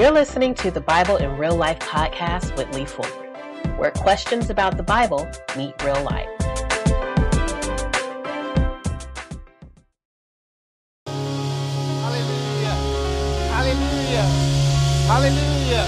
You're listening to the Bible in Real Life podcast with Lee Fuller, where questions about the Bible meet real life. Hallelujah. Hallelujah. Hallelujah.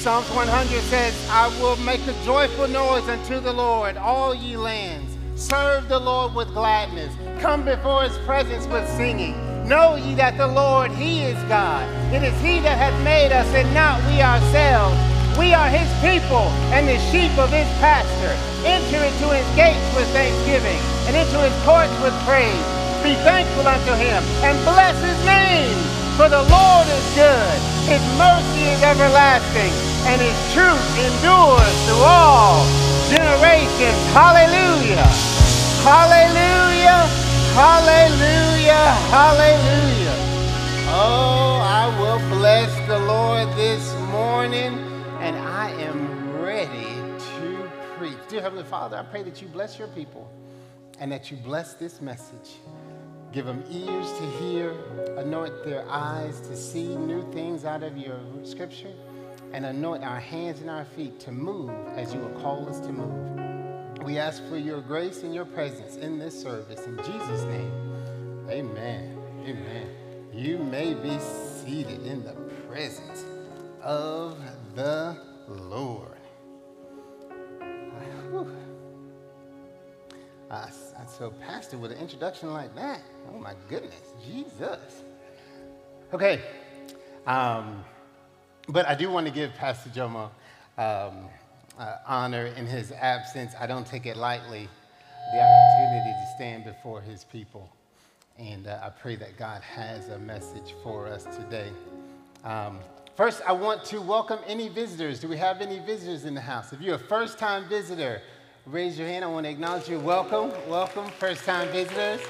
Psalms 100 says, I will make a joyful noise unto the Lord, all ye lands. Serve the Lord with gladness. Come before his presence with singing. Know ye that the Lord, he is God. It is he that hath made us and not we ourselves. We are his people and the sheep of his pasture. Enter into his gates with thanksgiving and into his courts with praise. Be thankful unto him and bless his name. For the Lord is good. His mercy is everlasting and his truth endures to all generations. Hallelujah. Hallelujah. Hallelujah. Hallelujah. Oh, I will bless the Lord this morning and I am ready to preach. Dear Heavenly Father, I pray that you bless your people and that you bless this message. Give them ears to hear, anoint their eyes to see new things out of your scripture, and anoint our hands and our feet to move as you will call us to move. We ask for your grace and your presence in this service. In Jesus' name, amen. Amen. You may be seated in the presence of the Lord. Uh, so, Pastor, with an introduction like that, oh my goodness, Jesus. Okay, um, but I do want to give Pastor Jomo um, uh, honor in his absence. I don't take it lightly, the opportunity to stand before his people. And uh, I pray that God has a message for us today. Um, first, I want to welcome any visitors. Do we have any visitors in the house? If you're a first time visitor, raise your hand. I want to acknowledge you. Welcome, welcome, first time visitors.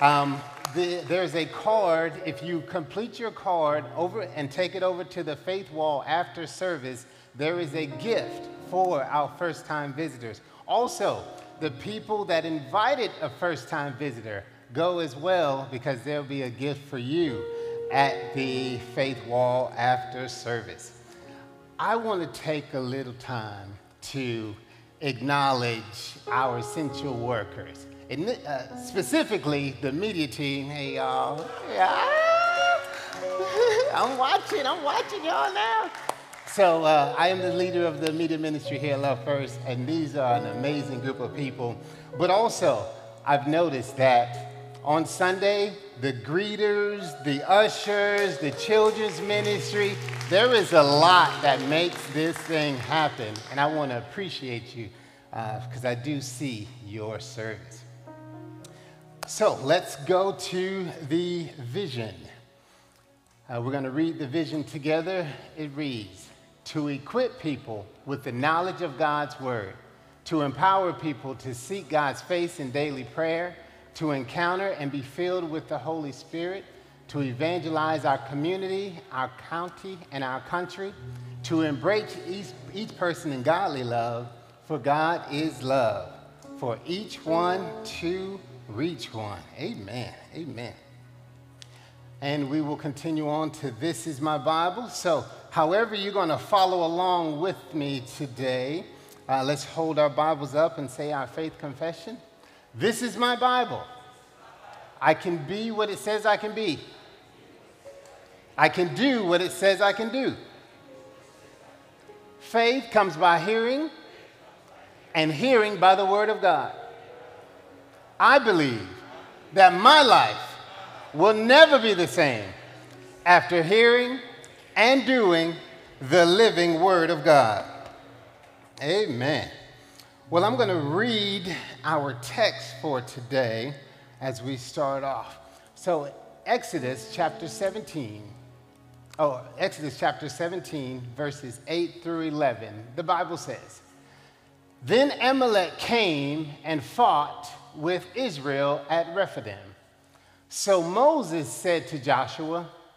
Um, the, there's a card. If you complete your card over and take it over to the faith wall after service, there is a gift for our first time visitors. Also, the people that invited a first time visitor go as well because there'll be a gift for you at the faith wall after service. I want to take a little time to acknowledge our essential workers, and, uh, specifically the media team. Hey, y'all. Yeah. I'm watching, I'm watching y'all now. So, uh, I am the leader of the media ministry here at Love First, and these are an amazing group of people. But also, I've noticed that on Sunday, the greeters, the ushers, the children's ministry, there is a lot that makes this thing happen. And I want to appreciate you because uh, I do see your service. So let's go to the vision. Uh, we're going to read the vision together. It reads To equip people with the knowledge of God's word, to empower people to seek God's face in daily prayer to encounter and be filled with the Holy Spirit, to evangelize our community, our county, and our country, to embrace each, each person in godly love, for God is love, for each one to reach one. Amen. Amen. And we will continue on to This is My Bible. So, however, you're going to follow along with me today, uh, let's hold our Bibles up and say our faith confession. This is my Bible. I can be what it says I can be. I can do what it says I can do. Faith comes by hearing, and hearing by the Word of God. I believe that my life will never be the same after hearing and doing the living Word of God. Amen. Well, I'm going to read our text for today as we start off. So, Exodus chapter 17, oh, Exodus chapter 17, verses 8 through 11, the Bible says, Then Amalek came and fought with Israel at Rephidim. So Moses said to Joshua,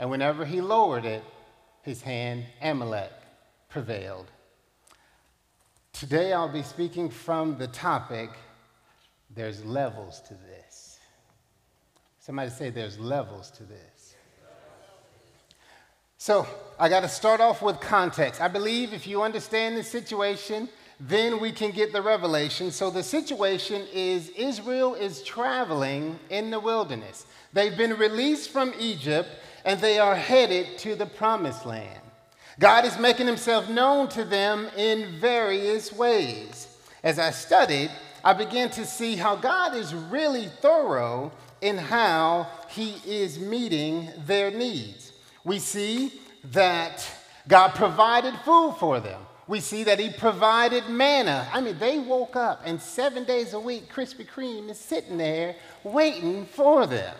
And whenever he lowered it, his hand, Amalek, prevailed. Today I'll be speaking from the topic there's levels to this. Somebody say there's levels to this. So I got to start off with context. I believe if you understand the situation, then we can get the revelation. So the situation is Israel is traveling in the wilderness. They've been released from Egypt and they are headed to the promised land. God is making himself known to them in various ways. As I studied, I began to see how God is really thorough in how he is meeting their needs. We see that God provided food for them. We see that he provided manna. I mean, they woke up and seven days a week, Krispy Kreme is sitting there waiting for them.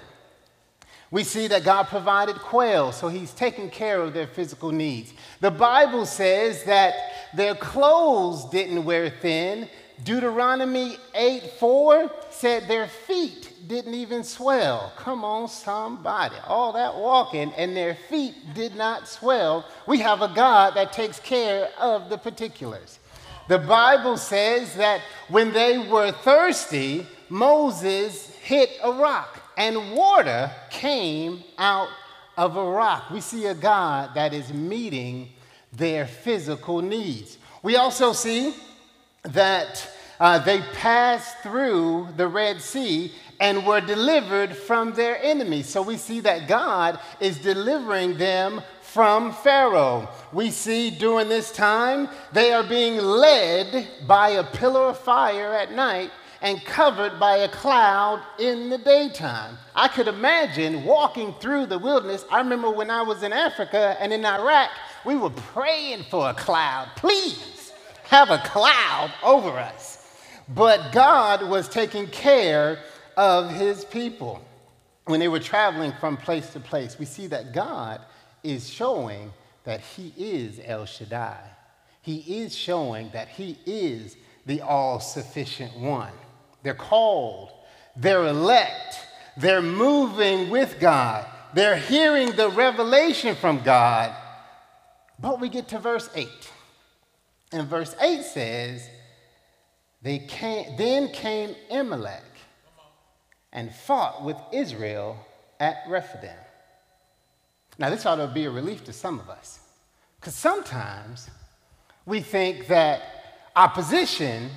We see that God provided quail, so He's taking care of their physical needs. The Bible says that their clothes didn't wear thin. Deuteronomy 8 4 said their feet didn't even swell. Come on, somebody. All that walking and their feet did not swell. We have a God that takes care of the particulars. The Bible says that when they were thirsty, Moses hit a rock and water came out of a rock. We see a God that is meeting their physical needs. We also see that uh, they passed through the Red Sea and were delivered from their enemies. So we see that God is delivering them from Pharaoh. We see during this time they are being led by a pillar of fire at night and covered by a cloud in the daytime. I could imagine walking through the wilderness. I remember when I was in Africa and in Iraq, we were praying for a cloud. Please have a cloud over us. But God was taking care of his people. When they were traveling from place to place, we see that God is showing that he is El Shaddai. He is showing that he is the all sufficient one. They're called, they're elect, they're moving with God, they're hearing the revelation from God. But we get to verse 8. And verse 8 says, they came, Then came Amalek and fought with Israel at Rephidim. Now, this ought to be a relief to some of us, because sometimes we think that opposition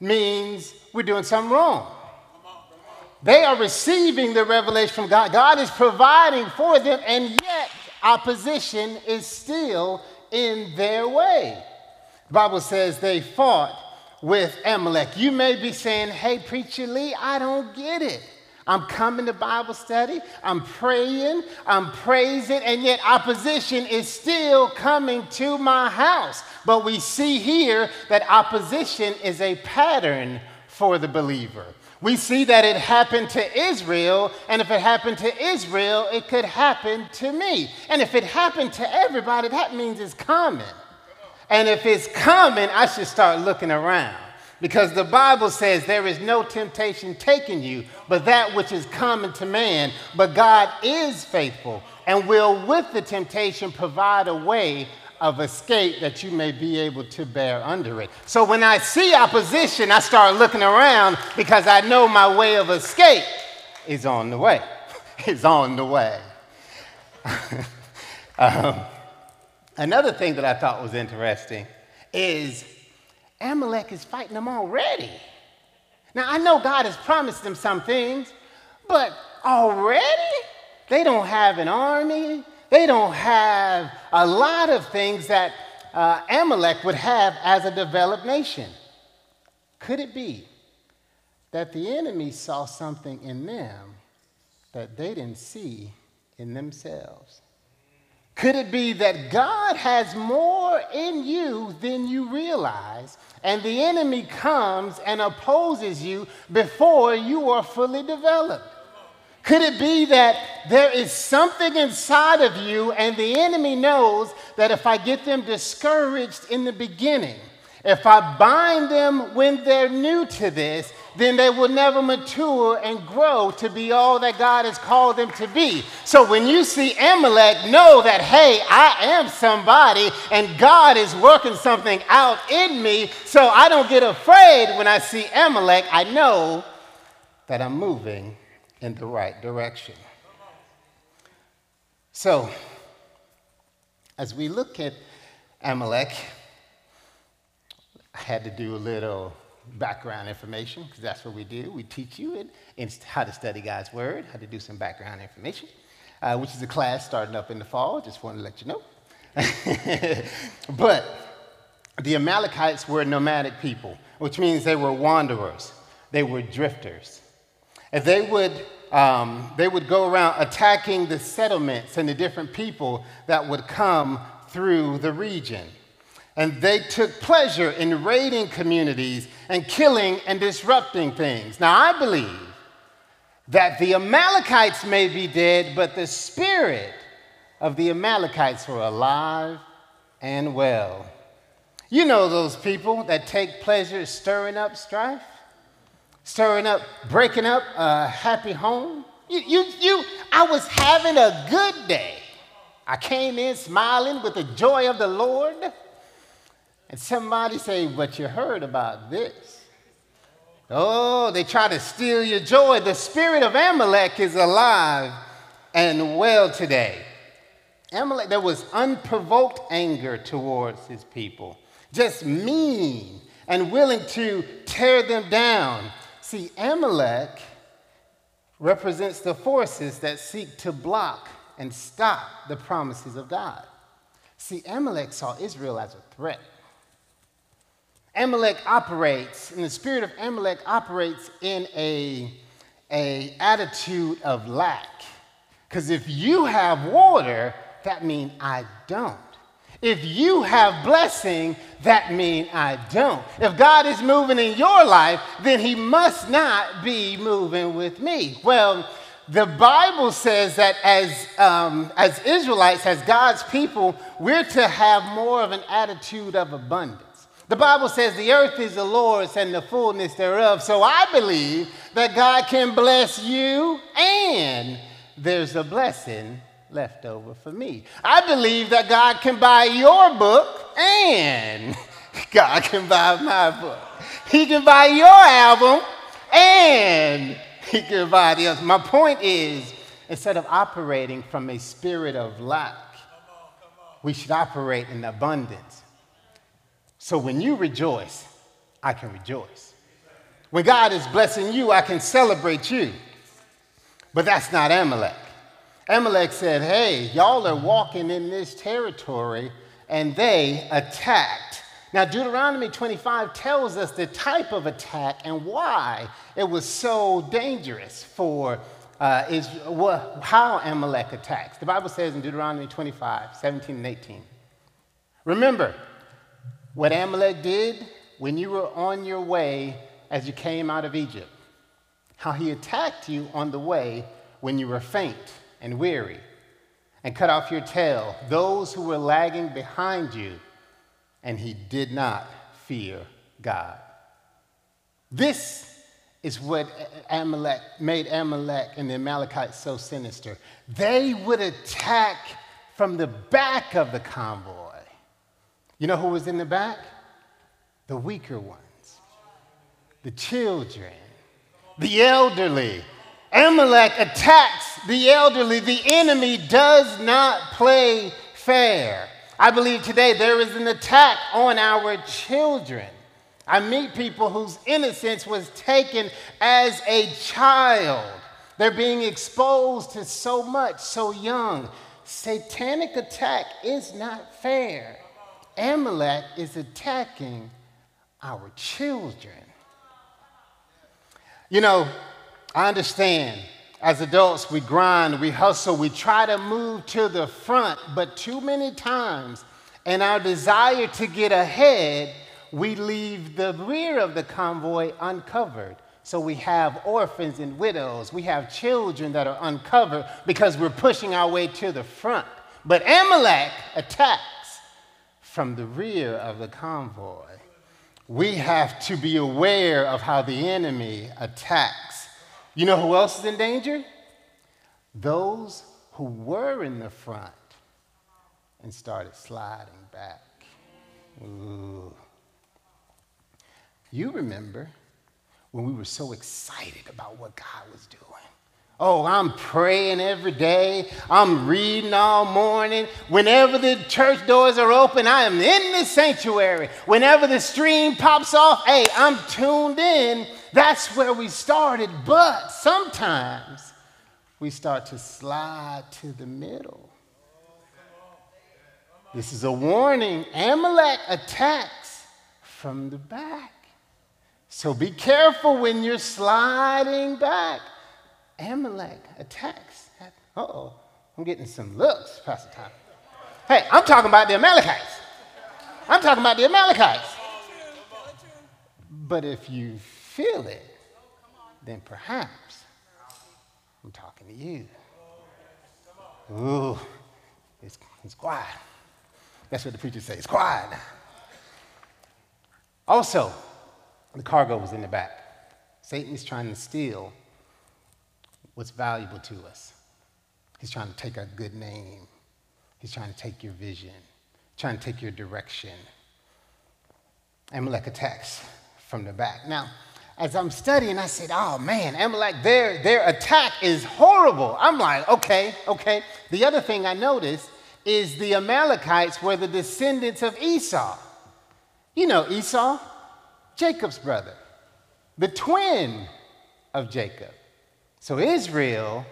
means we're doing something wrong. They are receiving the revelation from God. God is providing for them, and yet opposition is still in their way. The Bible says they fought with Amalek. You may be saying, Hey, Preacher Lee, I don't get it. I'm coming to Bible study, I'm praying, I'm praising, and yet opposition is still coming to my house. But we see here that opposition is a pattern for the believer. We see that it happened to Israel, and if it happened to Israel, it could happen to me. And if it happened to everybody, that means it's coming. And if it's coming, I should start looking around. Because the Bible says there is no temptation taking you, but that which is common to man. But God is faithful and will, with the temptation, provide a way of escape that you may be able to bear under it. So when I see opposition, I start looking around because I know my way of escape is on the way. is on the way. um, another thing that I thought was interesting is Amalek is fighting them already. Now, I know God has promised them some things, but already? They don't have an army. They don't have a lot of things that uh, Amalek would have as a developed nation. Could it be that the enemy saw something in them that they didn't see in themselves? Could it be that God has more in you than you realize, and the enemy comes and opposes you before you are fully developed? Could it be that there is something inside of you, and the enemy knows that if I get them discouraged in the beginning, if I bind them when they're new to this, then they will never mature and grow to be all that God has called them to be. So when you see Amalek, know that, hey, I am somebody and God is working something out in me. So I don't get afraid when I see Amalek. I know that I'm moving in the right direction. So, as we look at Amalek, I had to do a little background information because that's what we do. We teach you it, how to study God's Word, how to do some background information, uh, which is a class starting up in the fall. Just wanted to let you know. but the Amalekites were nomadic people, which means they were wanderers, they were drifters. And they would, um, they would go around attacking the settlements and the different people that would come through the region. And they took pleasure in raiding communities and killing and disrupting things. Now, I believe that the Amalekites may be dead, but the spirit of the Amalekites were alive and well. You know those people that take pleasure stirring up strife, stirring up, breaking up a happy home. You, you, you, I was having a good day. I came in smiling with the joy of the Lord. And somebody say, but you heard about this. Oh, they try to steal your joy. The spirit of Amalek is alive and well today. Amalek, there was unprovoked anger towards his people, just mean and willing to tear them down. See, Amalek represents the forces that seek to block and stop the promises of God. See, Amalek saw Israel as a threat. Amalek operates, and the spirit of Amalek operates in a, a attitude of lack. Because if you have water, that means I don't. If you have blessing, that means I don't. If God is moving in your life, then he must not be moving with me. Well, the Bible says that as, um, as Israelites, as God's people, we're to have more of an attitude of abundance. The Bible says the earth is the Lord's and the fullness thereof. So I believe that God can bless you and there's a blessing left over for me. I believe that God can buy your book and God can buy my book. He can buy your album and he can buy the other. My point is, instead of operating from a spirit of lack, we should operate in abundance. So when you rejoice, I can rejoice. When God is blessing you, I can celebrate you. But that's not Amalek. Amalek said, Hey, y'all are walking in this territory, and they attacked. Now, Deuteronomy 25 tells us the type of attack and why it was so dangerous for uh, is how Amalek attacks. The Bible says in Deuteronomy 25, 17 and 18. Remember, what Amalek did when you were on your way as you came out of Egypt, how he attacked you on the way when you were faint and weary, and cut off your tail, those who were lagging behind you, and he did not fear God. This is what Amalek made Amalek and the Amalekites so sinister. They would attack from the back of the convoy. You know who was in the back? The weaker ones, the children, the elderly. Amalek attacks the elderly. The enemy does not play fair. I believe today there is an attack on our children. I meet people whose innocence was taken as a child. They're being exposed to so much so young. Satanic attack is not fair. Amalek is attacking our children. You know, I understand as adults we grind, we hustle, we try to move to the front, but too many times in our desire to get ahead, we leave the rear of the convoy uncovered So we have orphans and widows. We have children that are uncovered because we're pushing our way to the front. But Amalek attacks from the rear of the convoy. We have to be aware of how the enemy attacks. You know who else is in danger? Those who were in the front and started sliding back. Ooh. You remember when we were so excited about what God was doing. Oh, I'm praying every day. I'm reading all morning. Whenever the church doors are open, I am in the sanctuary. Whenever the stream pops off, hey, I'm tuned in. That's where we started. But sometimes we start to slide to the middle. This is a warning. Amalek attacks from the back. So be careful when you're sliding back. Amalek attacks. Oh, I'm getting some looks, Pastor Tom. Hey, I'm talking about the Amalekites. I'm talking about the Amalekites. But if you feel it, then perhaps I'm talking to you. Ooh, it's, it's quiet. That's what the preacher says, quiet. Also, the cargo was in the back. Satan is trying to steal what's valuable to us. He's trying to take our good name. He's trying to take your vision, trying to take your direction. Amalek attacks from the back. Now, as I'm studying, I said, oh man, Amalek, their, their attack is horrible. I'm like, okay, okay. The other thing I noticed is the Amalekites were the descendants of Esau. You know Esau? Jacob's brother, the twin of Jacob. So Israel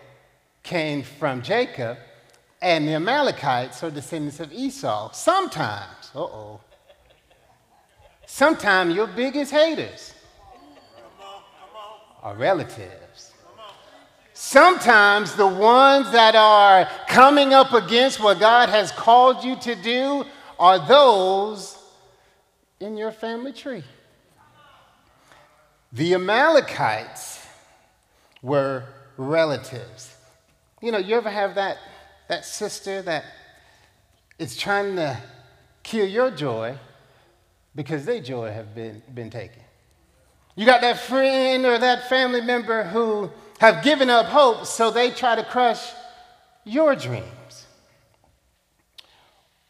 came from Jacob, and the Amalekites are descendants of Esau. Sometimes, uh oh, sometimes your biggest haters are relatives. Sometimes the ones that are coming up against what God has called you to do are those in your family tree. The Amalekites were relatives. You know, you ever have that, that sister that is trying to kill your joy because their joy have been, been taken? You got that friend or that family member who have given up hope, so they try to crush your dreams.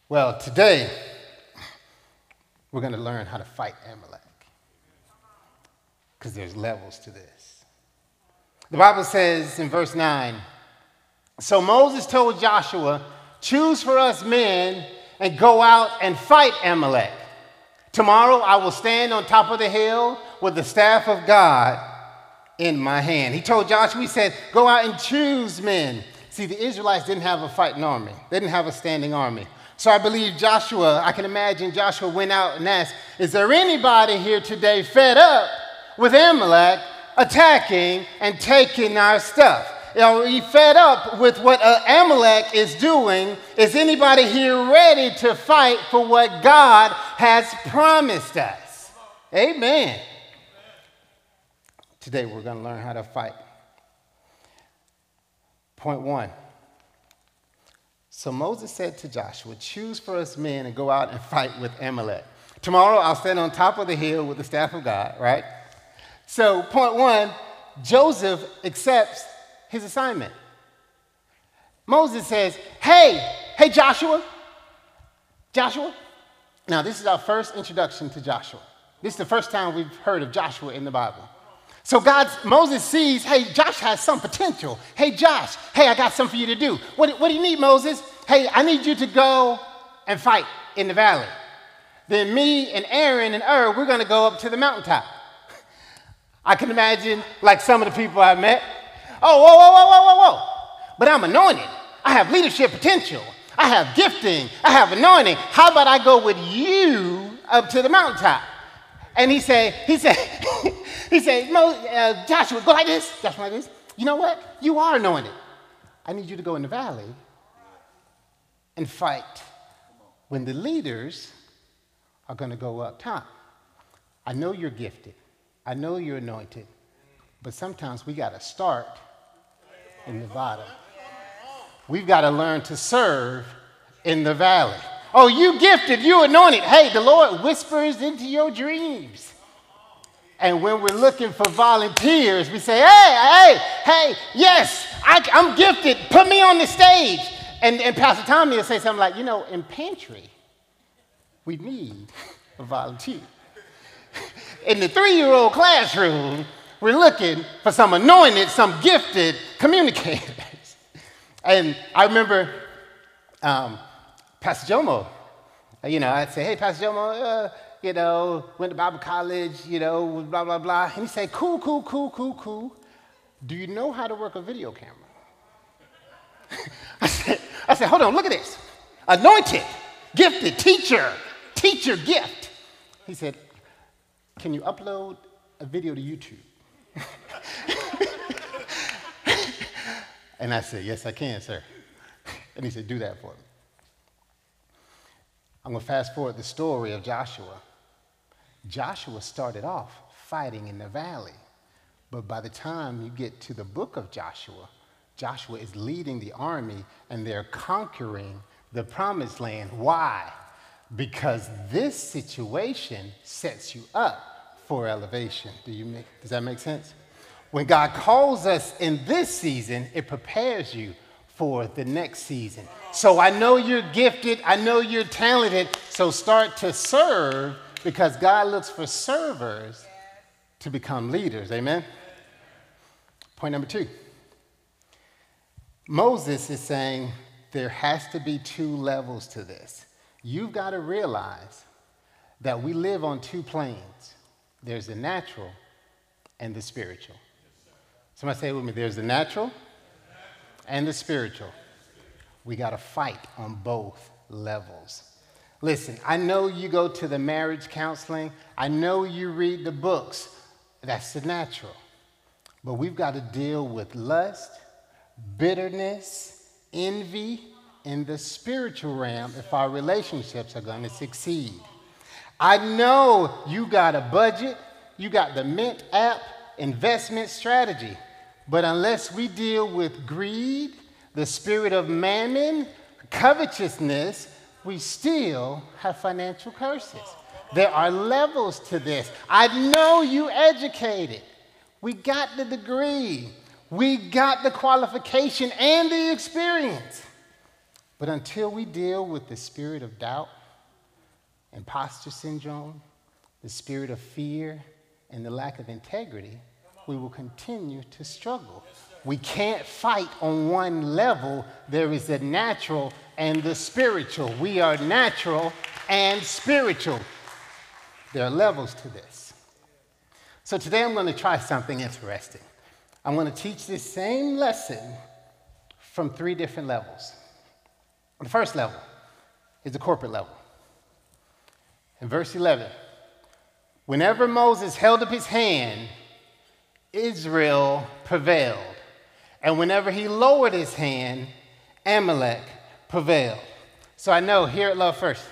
Well, today, we're going to learn how to fight Amalek because there's levels to this. The Bible says in verse 9 So Moses told Joshua, Choose for us men and go out and fight Amalek. Tomorrow I will stand on top of the hill with the staff of God in my hand. He told Joshua, He said, Go out and choose men. See, the Israelites didn't have a fighting army, they didn't have a standing army. So I believe Joshua, I can imagine Joshua went out and asked, Is there anybody here today fed up with Amalek attacking and taking our stuff. You know, fed up with what uh, Amalek is doing. Is anybody here ready to fight for what God has promised us? Amen. Today we're going to learn how to fight. Point one. So Moses said to Joshua, Choose for us men and go out and fight with Amalek. Tomorrow I'll stand on top of the hill with the staff of God, right? So, point one Joseph accepts his assignment. Moses says, Hey, hey, Joshua, Joshua. Now, this is our first introduction to Joshua. This is the first time we've heard of Joshua in the Bible. So God, Moses sees, hey, Josh has some potential. Hey, Josh, hey, I got something for you to do. What, what do you need, Moses? Hey, I need you to go and fight in the valley. Then me and Aaron and Hur, we're going to go up to the mountaintop. I can imagine like some of the people I met. Oh, whoa, whoa, whoa, whoa, whoa, whoa. But I'm anointed. I have leadership potential. I have gifting. I have anointing. How about I go with you up to the mountaintop? And he said, he said, he said, uh, Joshua, go like this. Joshua like this. You know what? You are anointed. I need you to go in the valley and fight when the leaders are going to go up top. I know you're gifted. I know you're anointed, But sometimes we got to start in bottom. We've got to learn to serve in the valley. Oh, you gifted, you anointed. Hey, the Lord whispers into your dreams. And when we're looking for volunteers, we say, hey, hey, hey, yes, I, am gifted. Put me on the stage. And, and Pastor Tommy will say something like, you know, in pantry, we need a volunteer. In the three year old classroom, we're looking for some anointed, some gifted communicators. and I remember um, Pastor Jomo, you know, I'd say, hey, Pastor Jomo, uh, you know, went to Bible college, you know, blah, blah, blah. And he'd say, cool, cool, cool, cool, cool. Do you know how to work a video camera? I, said, I said, hold on, look at this. Anointed, gifted, teacher, teacher gift. He said, can you upload a video to YouTube? And I said, Yes, I can, sir. And he said, Do that for me. I'm going to fast forward the story of Joshua. Joshua started off fighting in the valley, but by the time you get to the book of Joshua, Joshua is leading the army and they're conquering the promised land. Why? Because this situation sets you up for elevation. Do you make, does that make sense? When God calls us in this season, it prepares you for the next season. So I know you're gifted, I know you're talented, so start to serve because God looks for servers to become leaders. Amen? Point number two Moses is saying there has to be two levels to this. You've got to realize that we live on two planes there's the natural and the spiritual. Somebody say it with me there's the natural and the spiritual. We got to fight on both levels. Listen, I know you go to the marriage counseling, I know you read the books. That's the natural. But we've got to deal with lust, bitterness, envy in the spiritual realm if our relationships are going to succeed. I know you got a budget, you got the Mint app investment strategy, but unless we deal with greed, the spirit of mammon, covetousness, we still have financial curses. There are levels to this. I know you educated. We got the degree. We got the qualification and the experience. But until we deal with the spirit of doubt, imposter syndrome, the spirit of fear, and the lack of integrity, we will continue to struggle. We can't fight on one level. There is the natural and the spiritual. We are natural and spiritual. There are levels to this. So today I'm going to try something interesting. I'm going to teach this same lesson from three different levels. The first level is the corporate level. In verse 11, whenever Moses held up his hand, Israel prevailed. And whenever he lowered his hand, Amalek prevailed. So I know here at Love First,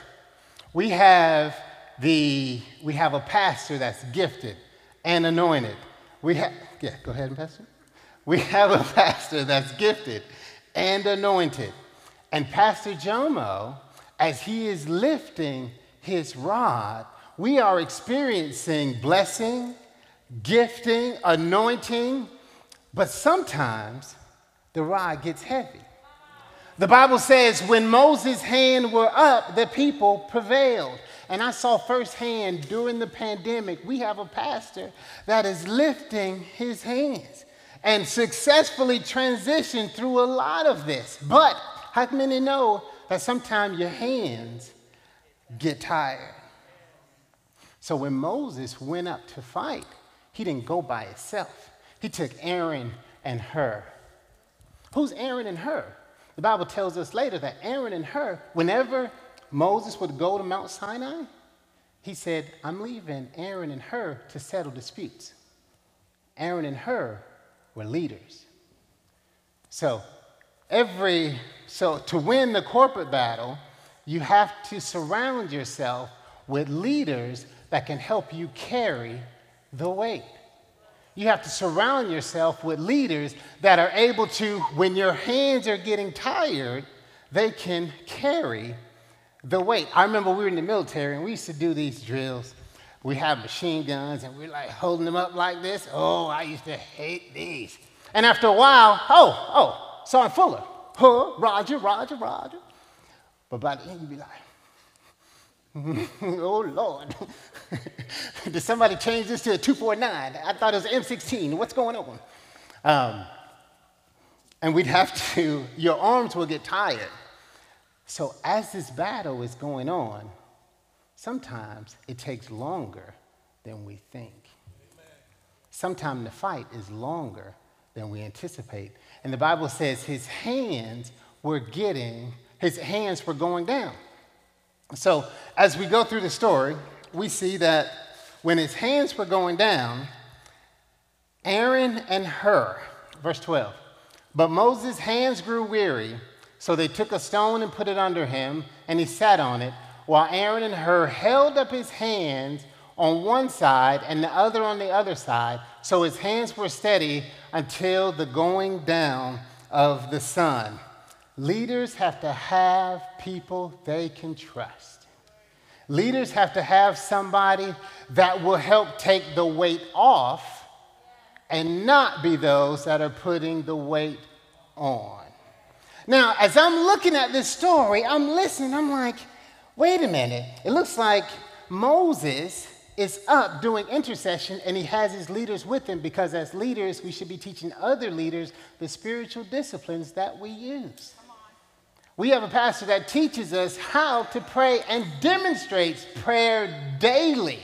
we have the we have a pastor that's gifted and anointed. We have yeah, go ahead, Pastor. We have a pastor that's gifted and anointed. And Pastor Jomo, as he is lifting his rod, we are experiencing blessing, gifting, anointing, but sometimes the rod gets heavy. The Bible says when Moses' hand were up, the people prevailed. And I saw firsthand during the pandemic, we have a pastor that is lifting his hands and successfully transitioned through a lot of this. But how many know that sometimes your hands get tired. So when Moses went up to fight, he didn't go by himself. He took Aaron and Hur. Who's Aaron and Hur? The Bible tells us later that Aaron and Hur, whenever Moses would go to Mount Sinai, he said, I'm leaving Aaron and Hur to settle disputes. Aaron and Hur were leaders. So every so to win the corporate battle, you have to surround yourself with leaders that can help you carry the weight. You have to surround yourself with leaders that are able to, when your hands are getting tired, they can carry the weight. I remember we were in the military and we used to do these drills. We have machine guns and we're like holding them up like this. Oh, I used to hate these. And after a while, oh, oh, Sergeant Fuller, huh, Roger, Roger, Roger. But by the end, you'd be like, oh Lord. Did somebody change this to a 249? I thought it was M16. What's going on? Um, and we'd have to, your arms will get tired. So as this battle is going on, sometimes it takes longer than we think. Sometimes the fight is longer than we anticipate. And the Bible says his hands were getting, his hands were going down. So as we go through the story, we see that when his hands were going down, Aaron and Hur, verse 12, but Moses' hands grew weary, so they took a stone and put it under him, and he sat on it, while Aaron and Hur held up his hands on one side and the other on the other side, so his hands were steady until the going down of the sun. Leaders have to have people they can trust. Leaders have to have somebody that will help take the weight off and not be those that are putting the weight on. Now, as I'm looking at this story, I'm listening, I'm like, wait a minute. It looks like Moses is up doing intercession and he has his leaders with him because, as leaders, we should be teaching other leaders the spiritual disciplines that we use. We have a pastor that teaches us how to pray and demonstrates prayer daily.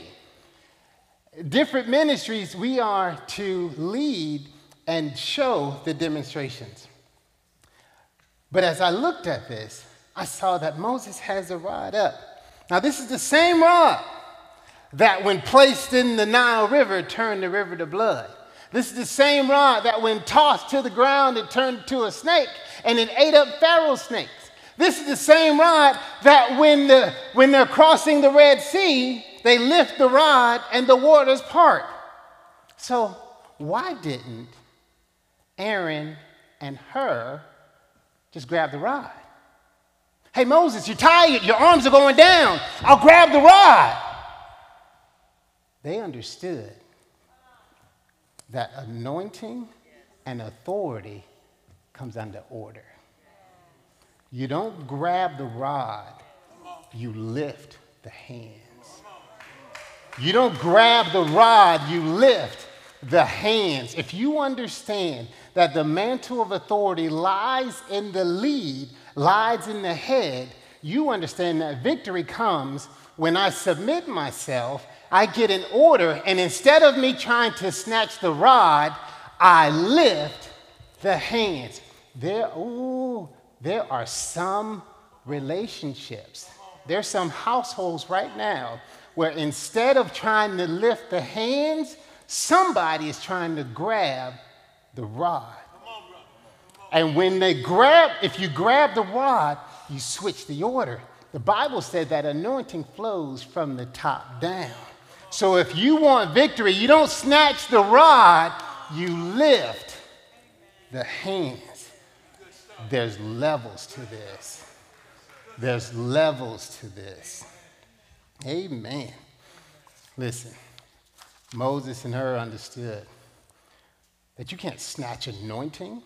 Different ministries, we are to lead and show the demonstrations. But as I looked at this, I saw that Moses has a rod up. Now, this is the same rod that, when placed in the Nile River, turned the river to blood. This is the same rod that, when tossed to the ground, it turned to a snake and it ate up Pharaoh's snakes. This is the same rod that, when, the, when they're crossing the Red Sea, they lift the rod and the waters part. So, why didn't Aaron and Hur just grab the rod? Hey, Moses, you're tired. Your arms are going down. I'll grab the rod. They understood that anointing and authority comes under order. You don't grab the rod, you lift the hands. You don't grab the rod, you lift the hands. If you understand that the mantle of authority lies in the lead, lies in the head, you understand that victory comes when I submit myself, I get an order, and instead of me trying to snatch the rod, I lift the hands. There, ooh, there are some relationships, there's some households right now where instead of trying to lift the hands, somebody is trying to grab the rod. And when they grab, if you grab the rod, you switch the order. The Bible said that anointing flows from the top down. So if you want victory, you don't snatch the rod, you lift the hands. There's levels to this. There's levels to this. Amen. Listen, Moses and Hur understood that you can't snatch anointing,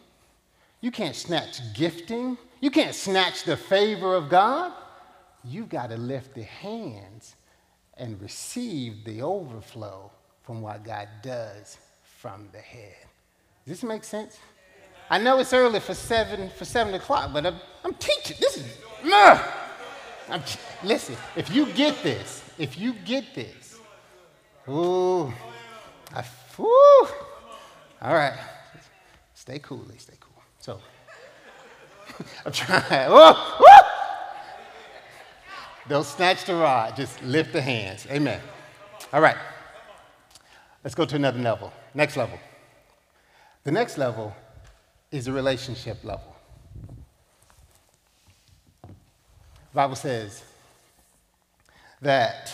you can't snatch gifting, you can't snatch the favor of God. You've got to lift the hands and receive the overflow from what God does from the head. Does this make sense? I know it's early for seven for seven o'clock, but I'm, I'm teaching. This is. Uh, I'm, listen, if you get this, if you get this, ooh, I, ooh, all right, stay cool, stay cool. So, I'm trying. Oh, woo! Don't snatch the rod, just lift the hands. Amen. All right, let's go to another level. Next level. The next level is a relationship level. The Bible says that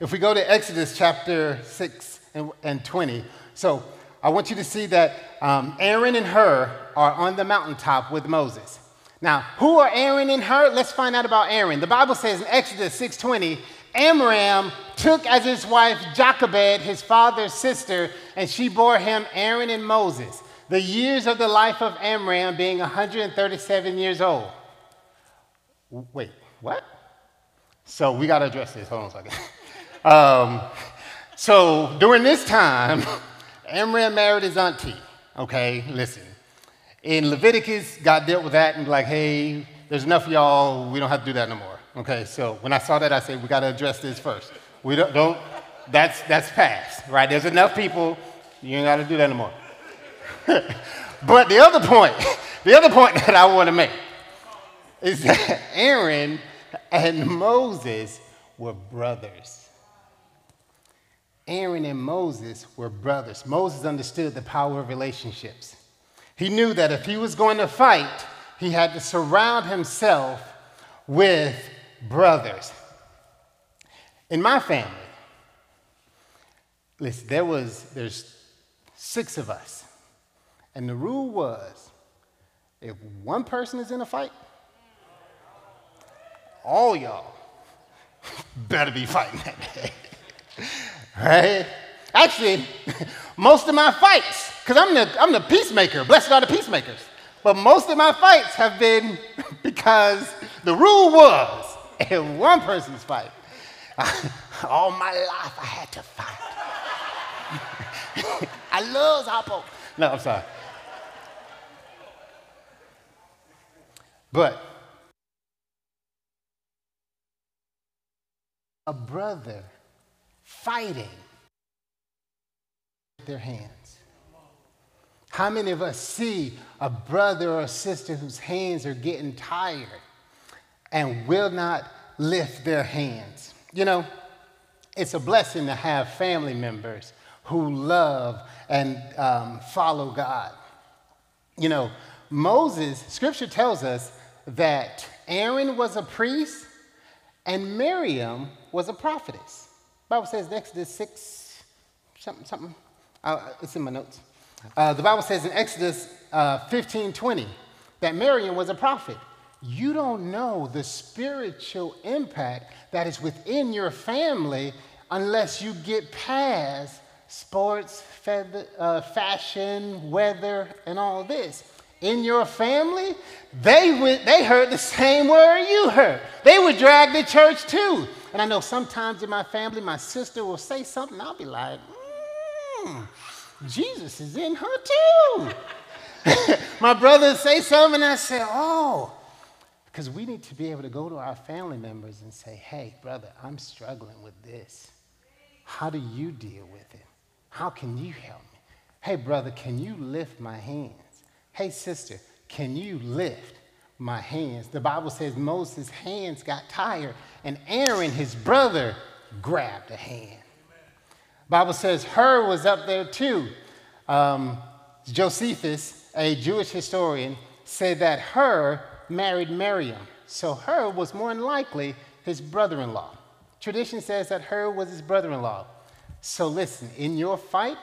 if we go to Exodus chapter 6 and, and 20, so I want you to see that um, Aaron and Hur are on the mountaintop with Moses. Now, who are Aaron and Hur? Let's find out about Aaron. The Bible says in Exodus 6:20, Amram took as his wife Jochebed, his father's sister, and she bore him Aaron and Moses. The years of the life of Amram being 137 years old. Wait, what? So we got to address this. Hold on a second. Um, so during this time, Amram married his auntie. Okay, listen. In Leviticus, God dealt with that and like, hey, there's enough y'all. We don't have to do that no more. Okay, so when I saw that, I said we got to address this first. We don't, don't that's that's past, right? There's enough people. You ain't got to do that no more. but the other point, the other point that I want to make is that Aaron and Moses were brothers. Aaron and Moses were brothers. Moses understood the power of relationships. He knew that if he was going to fight, he had to surround himself with brothers. In my family, listen, there was there's six of us. And the rule was if one person is in a fight, all y'all better be fighting that day. right? Actually, most of my fights, because I'm the, I'm the peacemaker, blessed are the peacemakers, but most of my fights have been because the rule was if one person's fight, all my life I had to fight. I love Zappo. No, I'm sorry. But a brother fighting with their hands. How many of us see a brother or a sister whose hands are getting tired and will not lift their hands? You know, it's a blessing to have family members who love and um, follow God. You know, Moses, scripture tells us that Aaron was a priest and Miriam was a prophetess. Bible says in Exodus 6, something, something. Uh, it's in my notes. Uh, the Bible says in Exodus uh, 15 20 that Miriam was a prophet. You don't know the spiritual impact that is within your family unless you get past sports, feather, uh, fashion, weather, and all this in your family, they, went, they heard the same word you heard. They would drag to church too. And I know sometimes in my family, my sister will say something, I'll be like, mm, Jesus is in her too. my brother say something, and I say, oh, because we need to be able to go to our family members and say, hey, brother, I'm struggling with this. How do you deal with it? How can you help me? Hey, brother, can you lift my hand? Hey, sister, can you lift my hands? The Bible says Moses' hands got tired, and Aaron, his brother, grabbed a hand. Bible says Hur was up there too. Um, Josephus, a Jewish historian, said that Hur married Miriam. So Hur was more than likely his brother in law. Tradition says that Hur was his brother in law. So listen, in your fight,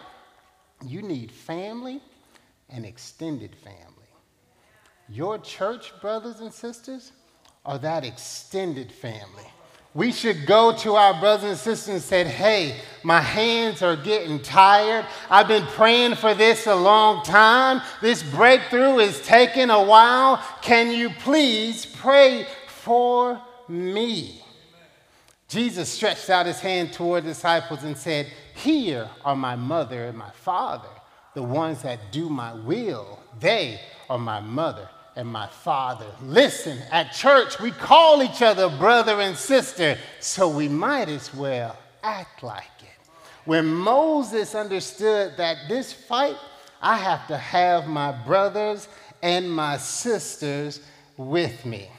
you need family and extended family. Your church brothers and sisters are that extended family. We should go to our brothers and sisters and say, hey, my hands are getting tired. I've been praying for this a long time. This breakthrough is taking a while. Can you please pray for me? Jesus stretched out his hand toward the disciples and said, Here are my mother and my father the ones that do my will, they are my mother and my father. Listen, at church, we call each other brother and sister, so we might as well act like it. When Moses understood that this fight, I have to have my brothers and my sisters with me.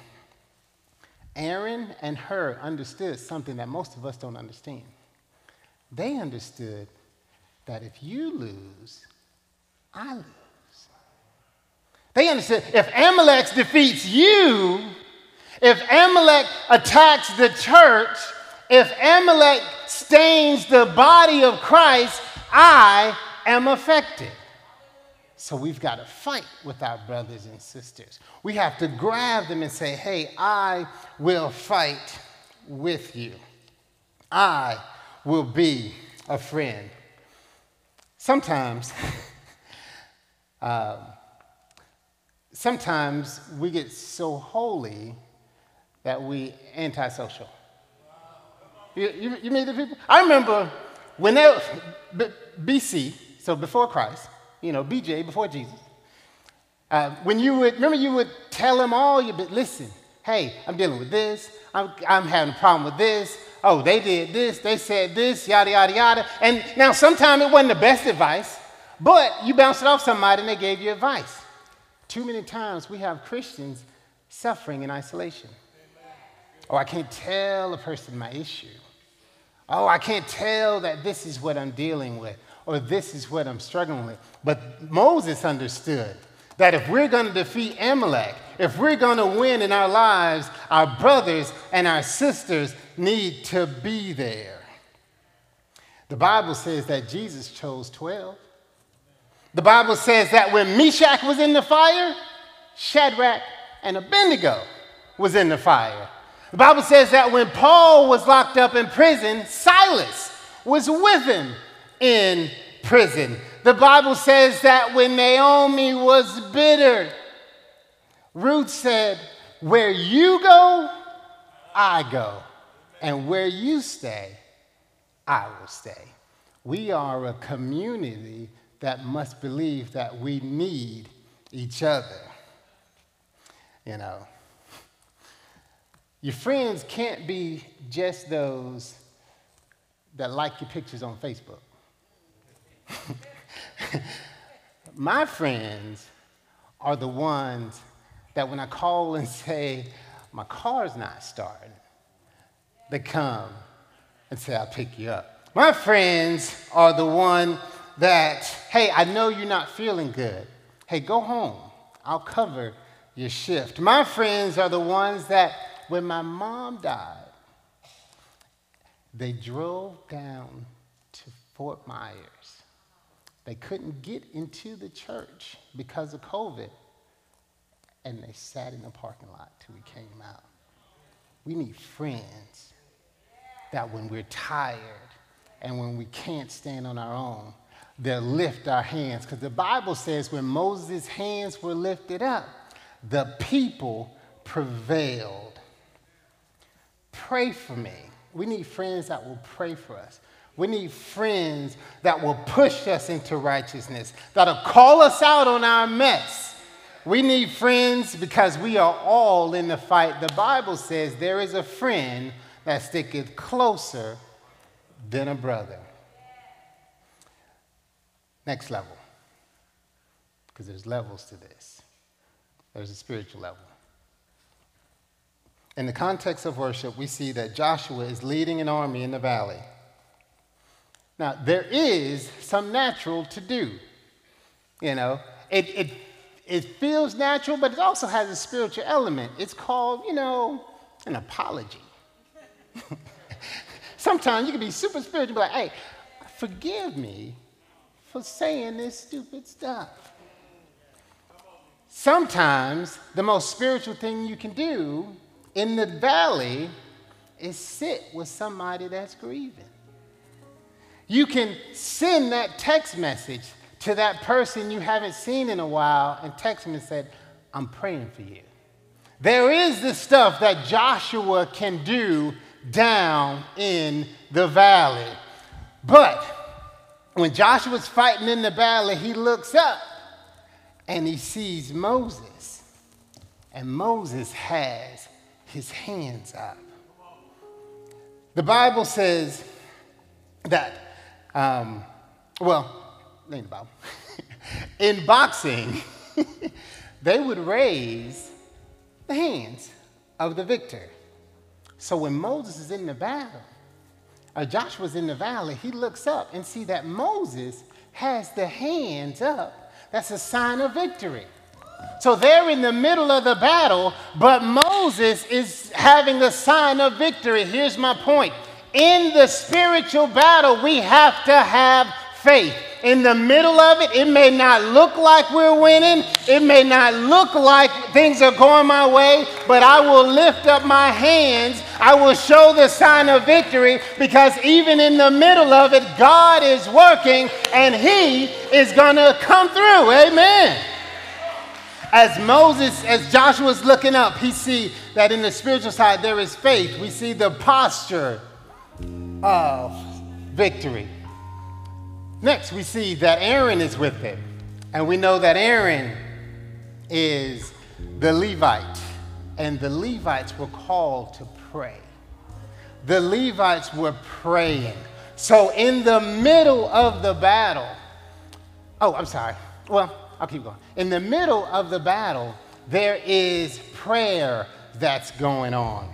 Aaron and Hur understood something that most of us don't understand. They understood that if you lose, I lose. They understand if Amalek defeats you, if Amalek attacks the church, if Amalek stains the body of Christ, I am affected. So we've got to fight with our brothers and sisters. We have to grab them and say, hey, I will fight with you. I will be a friend. Sometimes, uh, sometimes we get so holy that we antisocial. You, you, you meet the people? I remember when they, BC, so before Christ, you know, BJ, before Jesus, uh, when you would, remember you would tell them all, you but listen, hey, I'm dealing with this, I'm, I'm having a problem with this, oh, they did this, they said this, yada, yada, yada. And now sometimes it wasn't the best advice, but you bounced it off somebody and they gave you advice. Too many times we have Christians suffering in isolation. Oh, I can't tell a person my issue. Oh, I can't tell that this is what I'm dealing with or this is what I'm struggling with. But Moses understood that if we're going to defeat Amalek, if we're going to win in our lives, our brothers and our sisters need to be there. The Bible says that Jesus chose 12. The Bible says that when Meshach was in the fire, Shadrach and Abednego was in the fire. The Bible says that when Paul was locked up in prison, Silas was with him in prison. The Bible says that when Naomi was bitter, Ruth said, Where you go, I go. And where you stay, I will stay. We are a community that must believe that we need each other. You know, your friends can't be just those that like your pictures on Facebook. My friends are the ones that when I call and say, my car's not starting, they come and say, I'll pick you up. My friends are the one that, hey, I know you're not feeling good. Hey, go home. I'll cover your shift. My friends are the ones that when my mom died, they drove down to Fort Myers. They couldn't get into the church because of COVID, and they sat in the parking lot till we came out. We need friends that when we're tired and when we can't stand on our own, they'll lift our hands. Because the Bible says when Moses' hands were lifted up, the people prevailed. Pray for me. We need friends that will pray for us. We need friends that will push us into righteousness, that'll call us out on our mess. We need friends because we are all in the fight. The Bible says there is a friend that sticketh closer than a brother. Next level, because there's levels to this. There's a spiritual level. In the context of worship, we see that Joshua is leading an army in the valley. Now, there is some natural to do. You know, it, it, it feels natural, but it also has a spiritual element. It's called, you know, an apology. Sometimes you can be super spiritual, be like, hey, forgive me for saying this stupid stuff. Sometimes the most spiritual thing you can do in the valley is sit with somebody that's grieving. You can send that text message to that person you haven't seen in a while and text them and said, I'm praying for you. There is the stuff that Joshua can do down in the valley. But when Joshua's fighting in the valley, he looks up and he sees Moses. And Moses has his hands up. The Bible says that, um, well, ain't the Bible. in boxing, they would raise the hands of the victor. So when Moses is in the battle, or Joshua's in the valley, he looks up and see that Moses has the hands up. That's a sign of victory. So they're in the middle of the battle, but Moses is having the sign of victory. Here's my point. In the spiritual battle, we have to have faith. In the middle of it, it may not look like we're winning. It may not look like things are going my way, but I will lift up my hands. I will show the sign of victory because even in the middle of it, God is working and He is going to come through. Amen. As Moses, as Joshua's looking up, he see that in the spiritual side there is faith. We see the posture of victory. Next, we see that Aaron is with him. And we know that Aaron is the Levite. And the Levites were called to pray. The Levites were praying. So, in the middle of the battle, oh, I'm sorry. Well, I'll keep going. In the middle of the battle, there is prayer that's going on.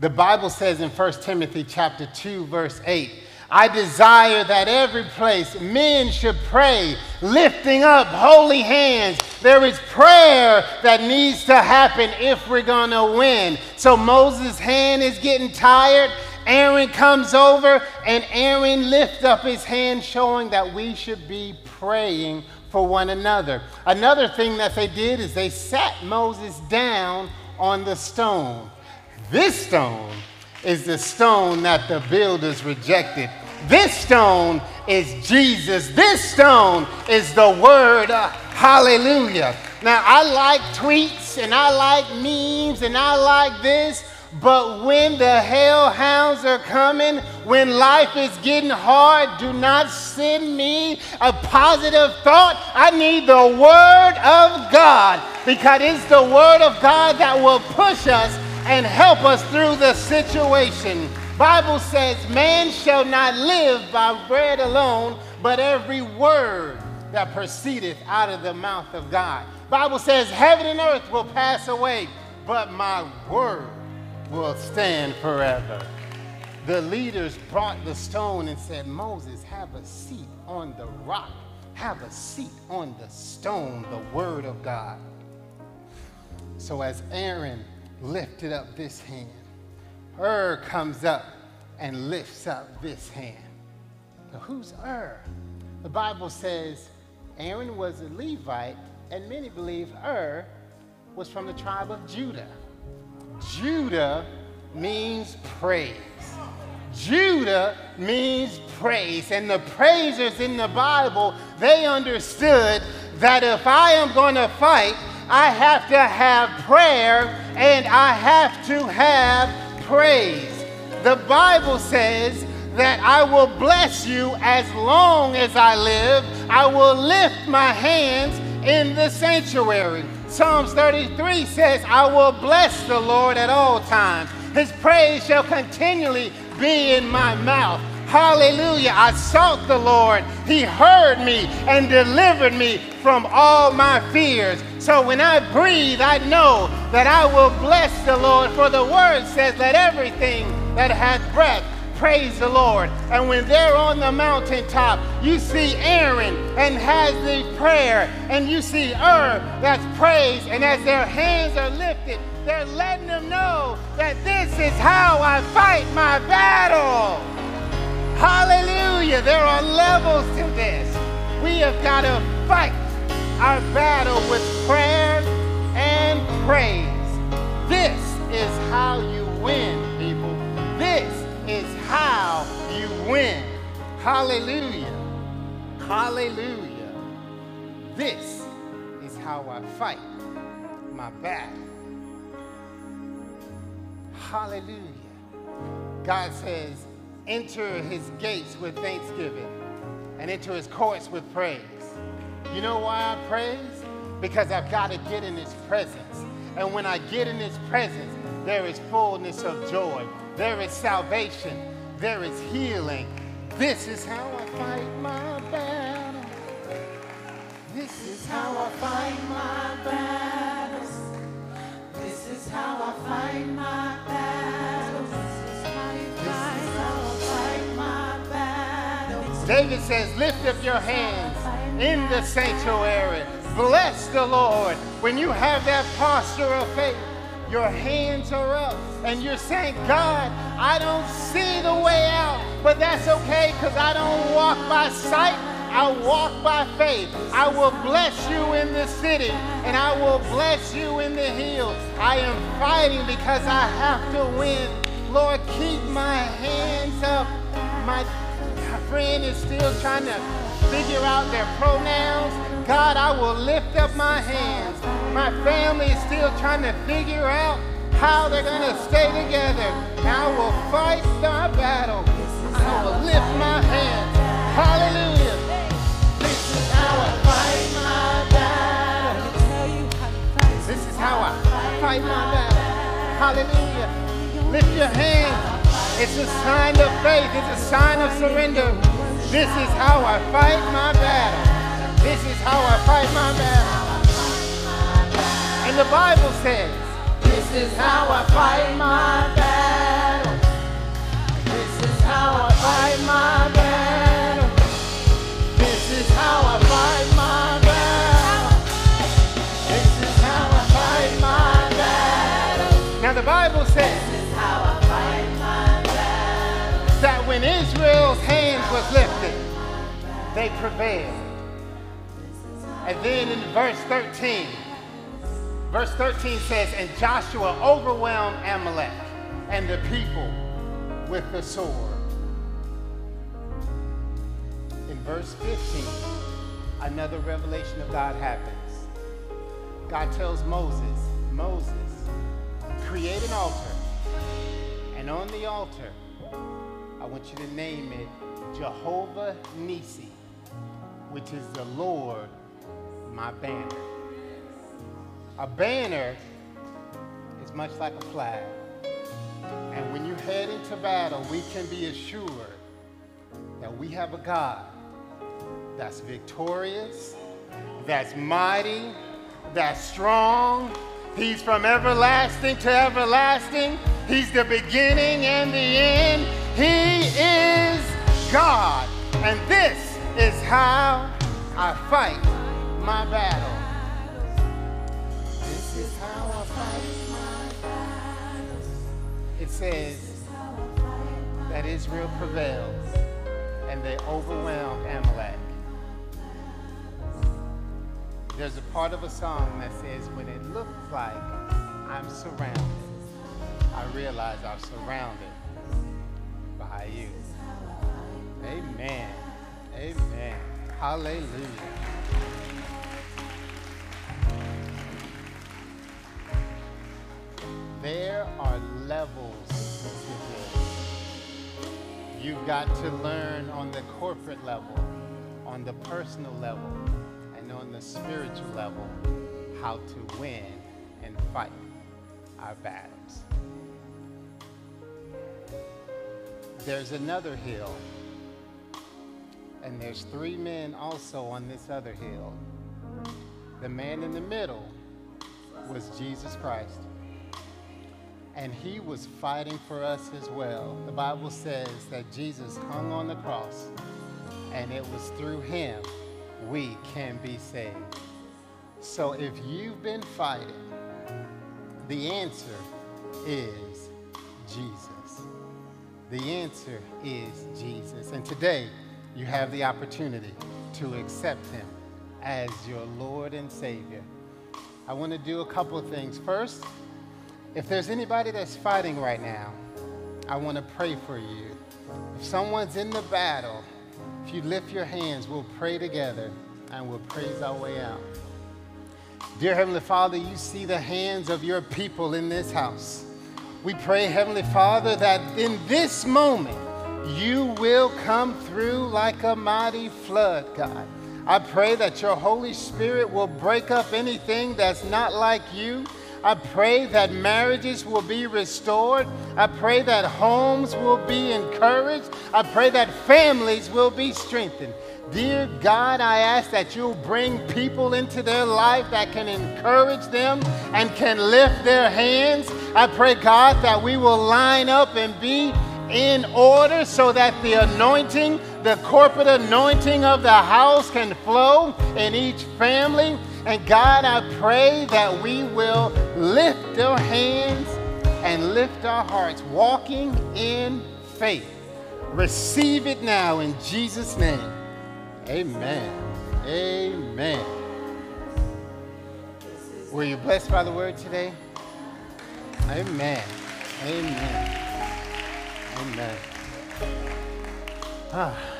The Bible says in 1 Timothy chapter 2 verse 8, I desire that every place men should pray, lifting up holy hands. There is prayer that needs to happen if we're going to win. So Moses' hand is getting tired. Aaron comes over and Aaron lifts up his hand, showing that we should be praying for one another. Another thing that they did is they sat Moses down on the stone. This stone is the stone that the builders rejected. This stone is Jesus. This stone is the word. Hallelujah. Now, I like tweets and I like memes and I like this, but when the hellhounds are coming, when life is getting hard, do not send me a positive thought. I need the Word of God because it's the Word of God that will push us and help us through the situation. Bible says, man shall not live by bread alone, but every word that proceedeth out of the mouth of God. Bible says, heaven and earth will pass away, but my word will stand forever. The leaders brought the stone and said, Moses, have a seat on the rock. Have a seat on the stone, the word of God. So as Aaron lifted up this hand. Hur comes up and lifts up this hand. Now, who's Hur? The Bible says Aaron was a Levite, and many believe Hur was from the tribe of Judah. Judah means praise. Judah means praise. And the praisers in the Bible, they understood that if I am going to fight, I have to have prayer and I have to have praise. The Bible says that I will bless you as long as I live. I will lift my hands in the sanctuary. Psalms 33 says, I will bless the Lord at all times. His praise shall continually be in my mouth. Hallelujah. I sought the Lord. He heard me and delivered me from all my fears. So when I breathe, I know that I will bless the Lord. For the word says, Let everything that hath breath praise the Lord. And when they're on the mountaintop, you see Aaron and has the prayer, and you see Hur that's praise. And as their hands are lifted, they're letting them know that this is how I fight my battle. Hallelujah. There are levels to this. We have got to fight our battle with prayer and praise. This is how you win, people. This is how you win. Hallelujah. Hallelujah. This is how I fight my battle. Hallelujah. God says, enter his gates with thanksgiving and enter his courts with praise. You know why I praise? Because I've got to get in his presence. And when I get in his presence, there is fullness of joy, there is salvation, there is healing. This is how I fight my battle. This is how I fight my battles. This is how I fight my David says, Lift up your hands in the sanctuary. Bless the Lord. When you have that posture of faith, your hands are up and you're saying, God, I don't see the way out, but that's okay because I don't walk by sight. I walk by faith. I will bless you in the city and I will bless you in the hills. I am fighting because I have to win. Lord, keep my hands up. My friend is still trying to figure out their pronouns. God, I will lift up my hands. My family is still trying to figure out how they're going to stay together. I will fight my battle. I will lift my hands. Hallelujah. This is how I fight my battle. This is how I fight my battle. Hallelujah. Lift your hands. It's a sign of faith. It's a sign of surrender. This is how I fight my battle. This is how I fight my battle. And the Bible says, This is how I fight my battle. They prevailed. And then in verse 13, verse 13 says, And Joshua overwhelmed Amalek and the people with the sword. In verse 15, another revelation of God happens. God tells Moses, Moses, create an altar, and on the altar, I want you to name it Jehovah Nissi, which is the Lord, my banner. A banner is much like a flag. And when you head into battle, we can be assured that we have a God that's victorious, that's mighty, that's strong. He's from everlasting to everlasting. He's the beginning and the end. He is God. And this is how I fight my battle. This is how I fight my battle. It says that Israel prevails and they overwhelmed Amalek. There's a part of a song that says, when it looks like I'm surrounded, I realize I'm surrounded by you. Amen. Amen. Hallelujah. There are levels to this. You've got to learn on the corporate level, on the personal level, and on the spiritual level how to win and fight our battles. There's another hill, and there's three men also on this other hill. The man in the middle was Jesus Christ. And he was fighting for us as well. The Bible says that Jesus hung on the cross, and it was through him we can be saved. So if you've been fighting, the answer is Jesus. The answer is Jesus. And today, you have the opportunity to accept him as your Lord and Savior. I want to do a couple of things. First, if there's anybody that's fighting right now, I want to pray for you. If someone's in the battle, if you lift your hands, we'll pray together and we'll praise our way out. Dear Heavenly Father, you see the hands of your people in this house. We pray, Heavenly Father, that in this moment you will come through like a mighty flood, God. I pray that your Holy Spirit will break up anything that's not like you. I pray that marriages will be restored. I pray that homes will be encouraged. I pray that families will be strengthened. Dear God, I ask that you'll bring people into their life that can encourage them and can lift their hands. I pray, God, that we will line up and be in order so that the anointing, the corporate anointing of the house can flow in each family. And God, I pray that we will lift our hands and lift our hearts, walking in faith. Receive it now in Jesus' name. Amen. Amen. Were you blessed by the word today? Amen. Amen. Amen. Ah.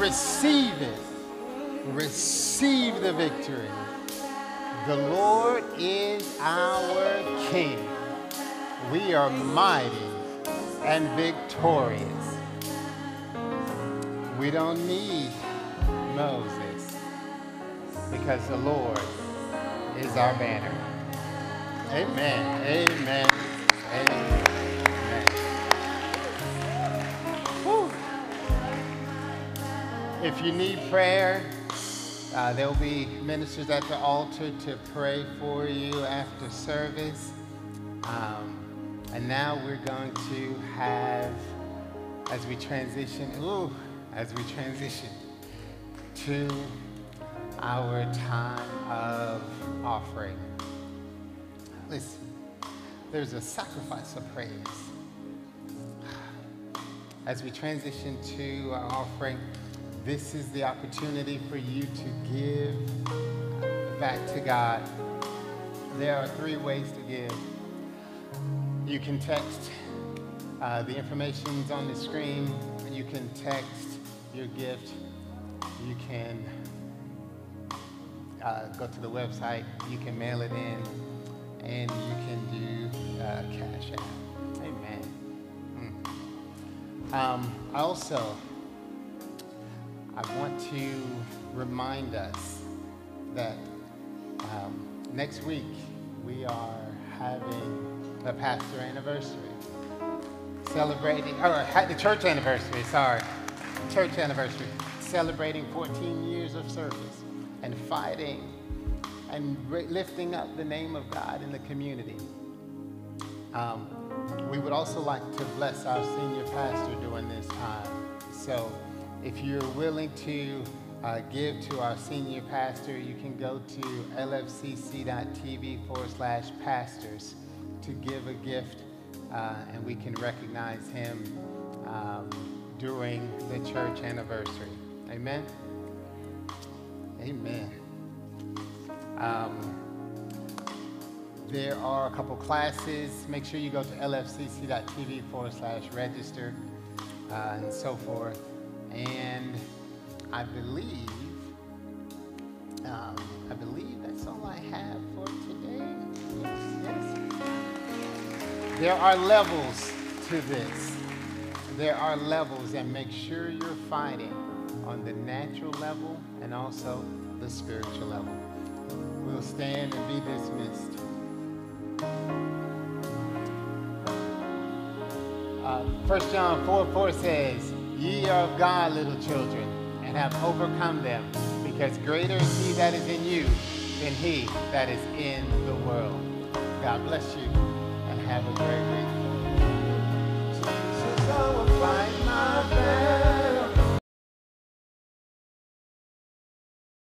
Receive it. Receive the victory. The Lord is our King. We are mighty and victorious. We don't need Moses because the Lord is our banner. Amen. Amen. Amen. If you need prayer, uh, there'll be ministers at the altar to pray for you after service. Um, and now we're going to have, as we transition, ooh, as we transition to our time of offering. Listen, there's a sacrifice of praise. As we transition to our offering, this is the opportunity for you to give back to God. There are three ways to give. You can text, uh, the information's on the screen. You can text your gift. You can uh, go to the website. You can mail it in, and you can do uh, Cash App. Amen. Mm. Um, also, I want to remind us that um, next week we are having the pastor anniversary, celebrating, or the church anniversary, sorry, church anniversary, celebrating 14 years of service and fighting and lifting up the name of God in the community. Um, we would also like to bless our senior pastor during this time. So if you're willing to uh, give to our senior pastor, you can go to lfcc.tv forward slash pastors to give a gift uh, and we can recognize him um, during the church anniversary. Amen? Amen. Um, there are a couple classes. Make sure you go to lfcc.tv forward slash register uh, and so forth. And I believe, um, I believe that's all I have for today. Yes, yes. There are levels to this. there are levels, and make sure you're fighting on the natural level and also the spiritual level. We'll stand and be dismissed. Uh, 1 John 4 4 says, Ye are of God, little children, and have overcome them, because greater is he that is in you than he that is in the world. God bless you, and have a great week. Jesus, I will my.